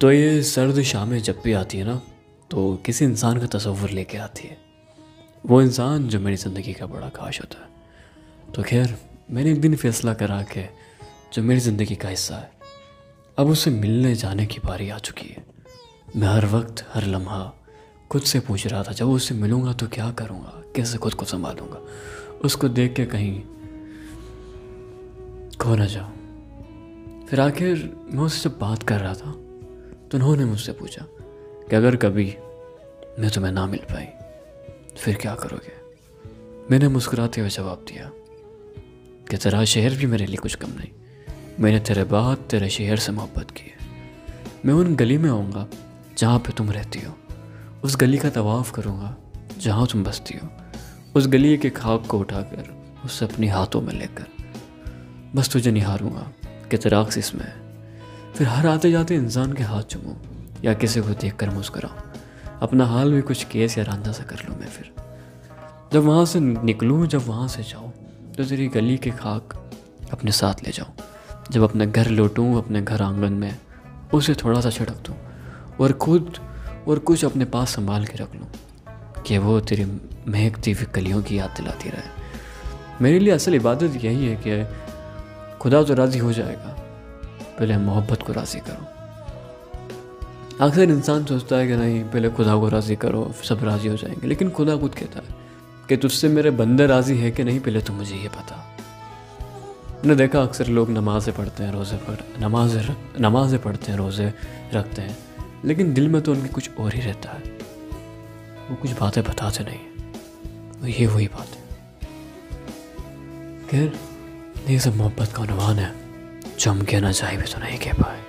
तो ये सर्द शामें जब भी आती है ना तो किसी इंसान का तस्वुर लेके आती है। वो इंसान जो मेरी ज़िंदगी का बड़ा काश होता है। तो खैर, मैंने एक दिन फैसला करा के जो मेरी ज़िंदगी का हिस्सा है, अब उससे मिलने जाने की बारी आ चुकी है। मैं हर वक्त, हर लम्हा खुद से पूछ रहा था, जब उससे मिलूँगा तो क्या करूँगा? कैसे खुद को संभालूँगा? उसको देख के कहीं खो ना जाऊँ। फिर आखिर मैं उससे जब बात कर रहा था तो उन्होंने मुझसे पूछा कि अगर कभी मैं तुम्हें ना मिल पाई, फिर क्या करोगे? मैंने मुस्कुराते हुए जवाब दिया कि तेरा शहर भी मेरे लिए कुछ कम नहीं। मैंने तेरे बाद तेरे शहर से मोहब्बत की है। मैं उन गली में आऊँगा जहाँ पे तुम रहती हो। उस गली का तवाफ़ करूँगा जहाँ तुम बसती हो। उस गली के खाक को उठाकर उसे अपने हाथों में लेकर बस तुझे निहारूँगा कि तेरा इसमें है फिर हर आते जाते इंसान के हाथ चुमूँ, या किसी को देख कर मुस्कुराऊँ। अपना हाल भी कुछ केस या रांधा सा कर लूँ मैं फिर। जब वहाँ से निकलूँ, जब वहाँ से जाऊँ तो तेरी गली के खाक अपने साथ ले जाऊँ। जब अपने घर लौटूँ, अपने घर आँगन में, उसे थोड़ा सा छिड़क दूँ, और खुद, और कुछ अपने पास संभाल के रख लूँ, कि वो तेरी महकती हुई कलियों की याद दिलाती रहे। मेरे लिए असल इबादत यही है कि खुदा तो राज़ी हो जाएगा। पहले मोहब्बत को राज़ी करो। अक्सर इंसान सोचता है कि नहीं, पहले खुदा को राज़ी करो सब राज़ी हो जाएँगे। लेकिन खुदा खुद कहता है कि तुझसे मेरे बंदे राज़ी है कि नहीं, पहले तो मुझे ये पता। मैंने देखा अक्सर लोग नमाज़ें पढ़ते हैं रोज़े पढ़ नमाज़ें नमाज़ें पढ़ते हैं, रोज़े रखते हैं। लेकिन दिल में तो उनकी कुछ और ही रहता है। वो कुछ बातें बताते नहीं ये वही बात। है खैर, ये सब मोहब्बत का अनुमान है। जो ना जाए भी तो नहीं कह पाए।